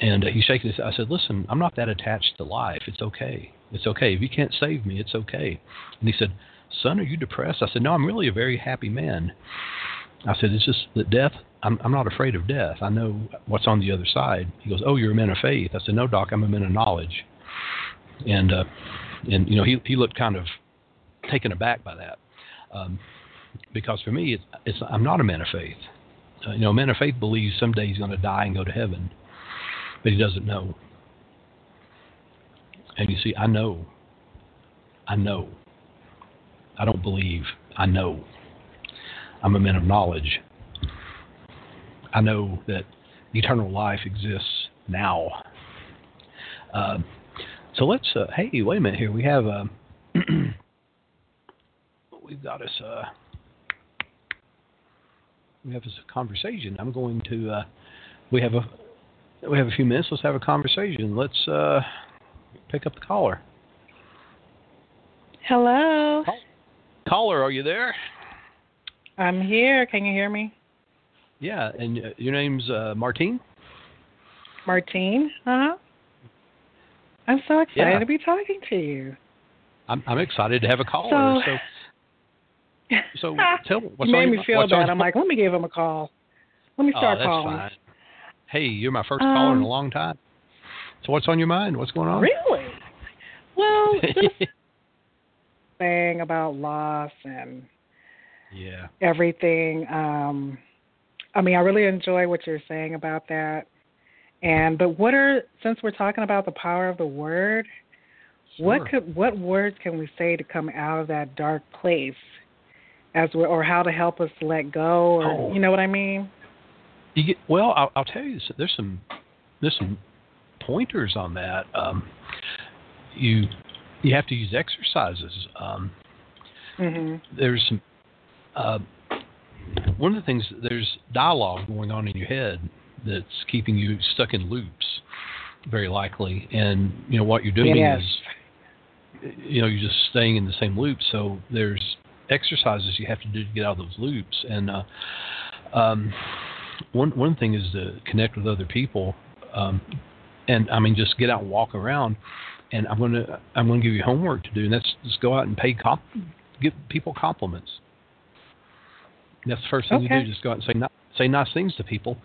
and uh, he's shaking his. I said, "Listen, I'm not that attached to life. It's okay. It's okay. If you can't save me, it's okay." And he said, "Son, are you depressed?" I said, "No, I'm really a very happy man." I said, "It's just that death. I'm I'm not afraid of death. I know what's on the other side." He goes, "Oh, you're a man of faith." I said, "No, doc, I'm a man of knowledge." And uh, and you know, he he looked kind of taken aback by that, um, because for me, it's, it's I'm not a man of faith. Uh, you know, a man of faith believes someday he's going to die and go to heaven but he doesn't know. And you see, I know. I know. I don't believe. I know. I'm a man of knowledge. I know that eternal life exists now. Uh, so let's. Uh, hey, wait a minute here. We have. Uh, we've got us. Uh, we have this conversation. I'm going to. Uh, we have a we have a few minutes. Let's have a conversation. Let's uh, pick up the caller. Hello. Caller, are you there? I'm here. Can you hear me? Yeah, and uh, your name's uh, Martine. Martine. Uh huh. I'm so excited Yeah. to be talking to you. I'm I'm excited to have a caller. So- So, so, tell me what's you on made your me feel on bad. I'm like, let me give him a call. Let me oh, start that's calling. fine. Hey, you're my first caller in a Um, long time. So what's on your mind? What's going on? Really? Well, this thing about loss and yeah. everything. Um, I mean, I really enjoy what you're saying about that. And but what are since we're talking about the power of the word, what could what words can we say to come out of that dark place, as we or how to help us let go, or Oh. you know what I mean? You get, well, I'll, I'll tell you, this, there's some there's some pointers on that. Um, you you have to use exercises. Um, hmm there's some uh, one of the things there's dialogue going on in your head that's keeping you stuck in loops, very likely. And you know what you're doing Yes. is you know you're just staying in the same loop. So there's exercises you have to do to get out of those loops. And uh, um, one one thing is to connect with other people. Um, and I mean, just get out and walk around. And I'm gonna I'm gonna give you homework to do, and that's just go out and pay comp, give people compliments. That's the first thing you do. Just go out and say ni- say nice things to people.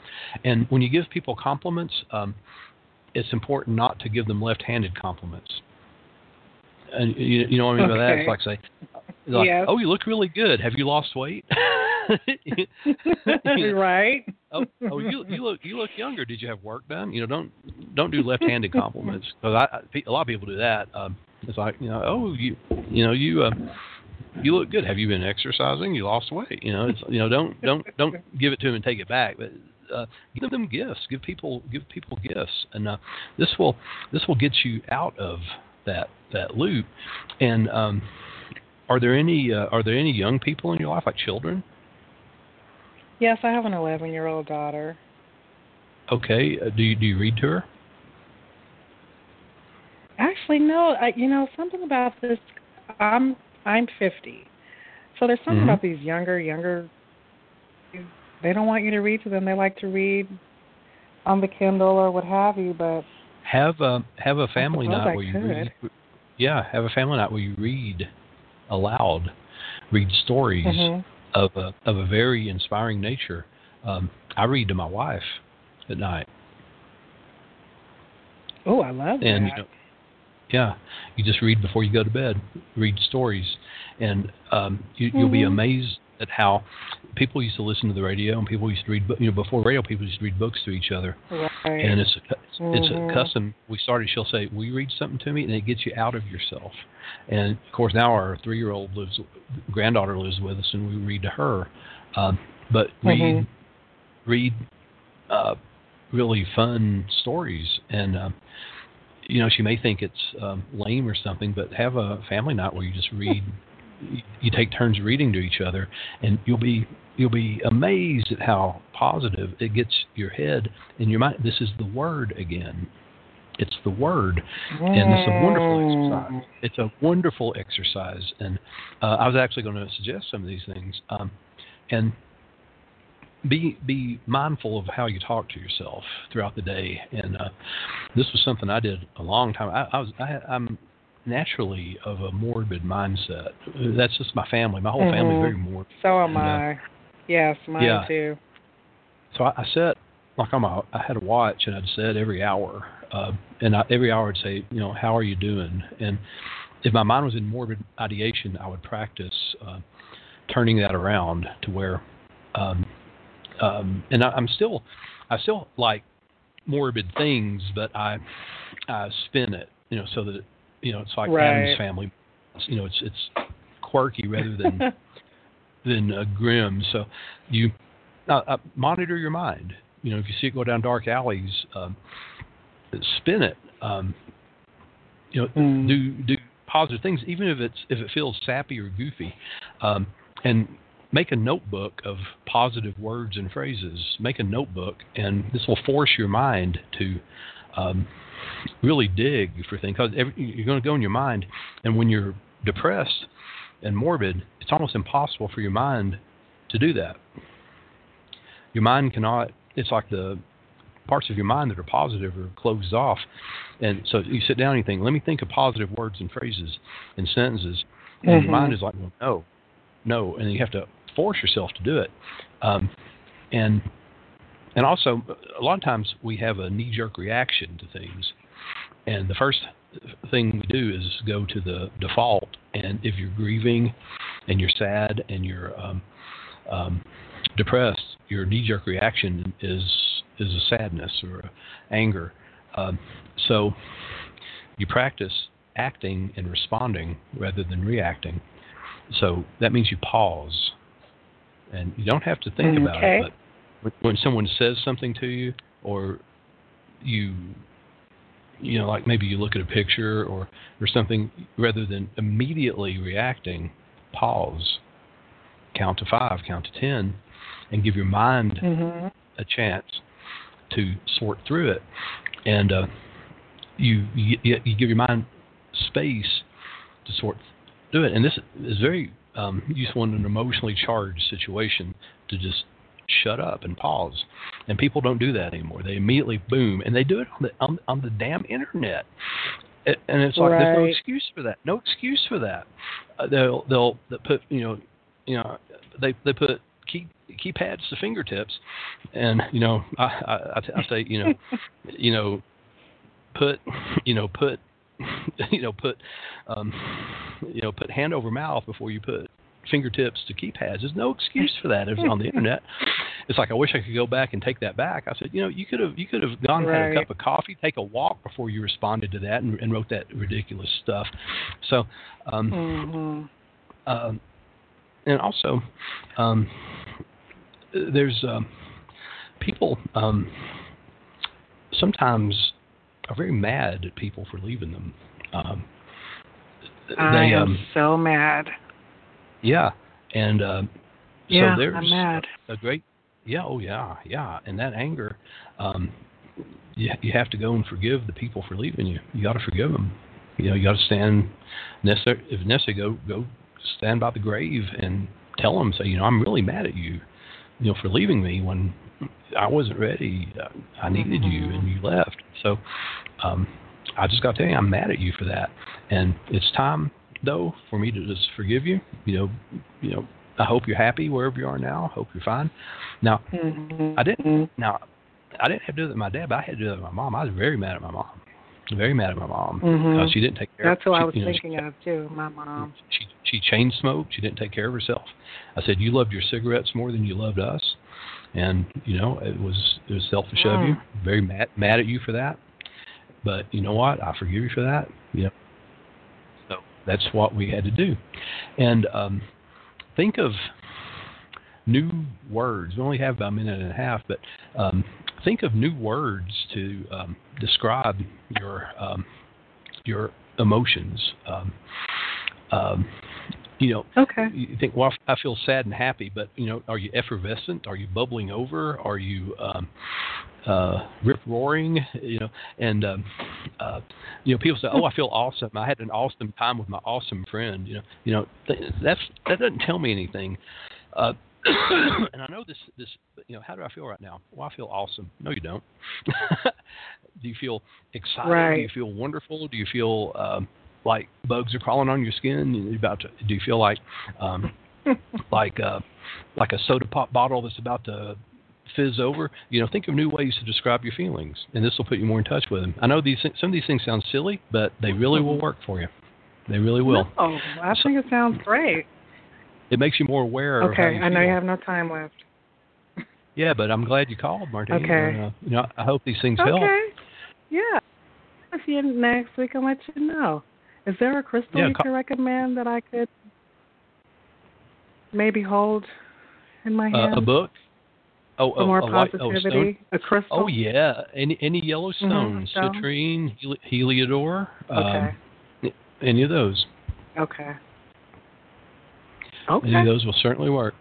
And when you give people compliments, um, it's important not to give them left-handed compliments. And you, you know what I mean by that? It's like say, like, Yes. "Oh, you look really good. Have you lost weight?" right. oh, oh, you you look you look younger. Did you have work done? You know, don't don't do left-handed compliments because I, I pe- a lot of people do that. Um, it's like you know, oh, you you know you uh, you look good. Have you been exercising? You lost weight. You know, it's you know don't don't don't give it to them and take it back, but. Uh, give them gifts. Give people give people gifts, and uh, this will this will get you out of that that loop. And um, are there any uh, are there any young people in your life, like children? Yes, I have an 11 year old daughter. Okay, uh, do you do you read to her? Actually, no. I, you know something about this. I'm I'm 50, so there's something Mhm. about these younger younger. They don't want you to read to them. They like to read on the Kindle or what have you. But Have a have a family night I where you read. Yeah, have a family night where you read aloud, read stories Mhm. of a of a very inspiring nature. Um, I read to my wife at night, oh, I love and that. you know, yeah, you just read before you go to bed. Read stories, and um, you, you'll be Mhm. amazed at how people used to listen to the radio, and people used to read. You know, before radio, people used to read books to each other. right. and it's a, it's, it's Mhm. a custom. We started. She'll say, "Will you read something to me?" And it gets you out of yourself. And of course, now our three-year-old lives, granddaughter lives with us, and we read to her. Um, but read, Mhm. read uh, really fun stories, and um, you know, she may think it's um, lame or something, but have a family night where you just read. you, you take turns reading to each other, and you'll be you'll be amazed at how positive it gets your head and your mind. This is the word again. It's the word, and it's a wonderful exercise. It's a wonderful exercise, and uh, I was actually going to suggest some of these things. Um, and be be mindful of how you talk to yourself throughout the day. And uh, this was something I did a long time. I, I was I, I'm naturally of a morbid mindset. That's just my family. My whole family is Mhm. very morbid. So am And, uh, I. Yes, mine yeah. too. So I, I set like I'm a, I had a watch and I'd set every hour, uh, and I, every hour I'd say, you know, how are you doing? And if my mind was in morbid ideation, I would practice uh, turning that around to where, um, um, and I, I'm still, I still like morbid things, but I, I spin it, you know, so that you know it's like Right. Addams Family, you know, it's it's quirky rather than than uh, grim. So you uh, uh, monitor your mind. You know, if you see it go down dark alleys, um, spin it. Um, you know, Mm. do do positive things, even if it's if it feels sappy or goofy, um, and make a notebook of positive words and phrases. Make a notebook, and this will force your mind to um, really dig for things. Because you're going to go in your mind, and when you're depressed and morbid, it's almost impossible for your mind to do that. Your mind cannot. It's like the parts of your mind that are positive are closed off, and so you sit down and you think, "Let me think of positive words and phrases and sentences," and Mhm. your mind is like, well, "No, no," and you have to force yourself to do it. Um, and and also, a lot of times we have a knee-jerk reaction to things, and the first thing we do is go to the default. And if you're grieving, and you're sad, and you're um, um, depressed, your knee-jerk reaction is is a sadness or a anger. Um, so you practice acting and responding rather than reacting. So that means you pause, and you don't have to think about it. But when- someone says something to you, or you, you know, like maybe you look at a picture or or something, rather than immediately reacting, pause, count to five, count to ten, and give your mind Mhm. a chance to sort through it, and uh, you, you you give your mind space to sort through it. And this is very um, useful in an emotionally charged situation to just shut up and pause. And people don't do that anymore. They immediately boom, and they do it on the on, on the damn internet. It, and it's like there's no excuse for that. No excuse for that. Uh, they'll they'll put you know you know they they put key keypads to fingertips, and you know I I, I, I say you know you know put you know put you know put um you know put hand over mouth before you put fingertips to keypads. There's no excuse for that. If it's on the internet. It's like I wish I could go back and take that back. I said, you know, you could have you could have gone and had a cup of coffee, take a walk before you responded to that and, and wrote that ridiculous stuff. So, um, Mhm. um, and also, um, there's um, people um, sometimes are very mad at people for leaving them. Um, I they, am um, so mad. yeah, and uh, Yeah, so there's I'm mad. a great, yeah, oh yeah, yeah, and that anger, um, you you have to go and forgive the people for leaving you. You got to forgive them. You know, you got to stand necessary if necessary. Go go stand by the grave and tell them, say, you know, I'm really mad at you, you know, for leaving me when I wasn't ready. Uh, I needed you, and you left. So, um, I just got to tell you, I'm mad at you for that, and it's time though for me to just forgive you. You know, you know, I hope you're happy wherever you are now. Hope you're fine. Now, Mhm. I didn't. Now, I didn't have to do that with my dad, but I had to do that with my mom. I was very mad at my mom. Very mad at my mom because she didn't take care. That's who she, I was you know, thinking she, of too. My mom. She she chain smoked. She didn't take care of herself. I said you loved your cigarettes more than you loved us, and you know it was it was selfish of you. Mm. Very mad mad at you for that. But you know what? I forgive you for that. You know. So that's what we had to do, and um, think of new words. We only have about a minute and a half, but um, think of new words to um, describe your um, your emotions. You know, Okay. you think, well, I feel sad and happy, but you know, are you effervescent? Are you bubbling over? Are you um, uh, rip roaring? You know, and um, uh, you know, people say, "Oh, I feel awesome. I had an awesome time with my awesome friend." You know, you know, th- that's that doesn't tell me anything. Uh, and I know this, this, you know, how do I feel right now? Well, I feel awesome. No, you don't. do you feel excited? Do you feel wonderful? Do you feel um, like bugs are crawling on your skin? You about to? Do you feel like, um, like, uh, like a soda pop bottle that's about to fizz over? You know, think of new ways to describe your feelings, and this will put you more in touch with them. I know these some of these things sound silly, but they really will work for you. They really will. Oh, I think it sounds great. It makes you more aware. of Okay, I know feel. you have no time left. Yeah, but I'm glad you called, Martine. Okay. Uh, you know, I hope these things help. Okay. Yeah. If you next week, I'll let you know. Is there a crystal Yeah, you ca- could recommend that I could maybe hold in my hand Uh, a book. Oh, oh, more a white, oh, stone. positivity? a crystal. Oh yeah, any any yellow stones, stone. citrine, heli- heliodor, Okay. um, any of those. Okay. Okay. Any of those will certainly work.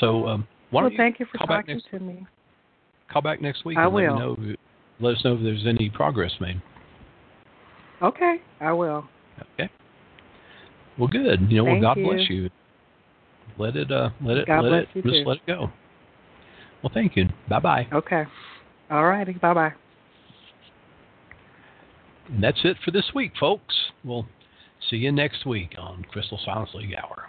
So um, why Well, don't thank you for call talking next to me. call back next week I and let will. me know. if- Let us know if there's any progress made. Okay, I will. Okay. Well, good. You know, Thank well, God you. bless you. let it uh let it God let it just too. let it go. Well, thank you. Bye bye. Okay. All righty. Bye bye. And that's it for this week, folks. We'll see you next week on Crystal Silence League Hour.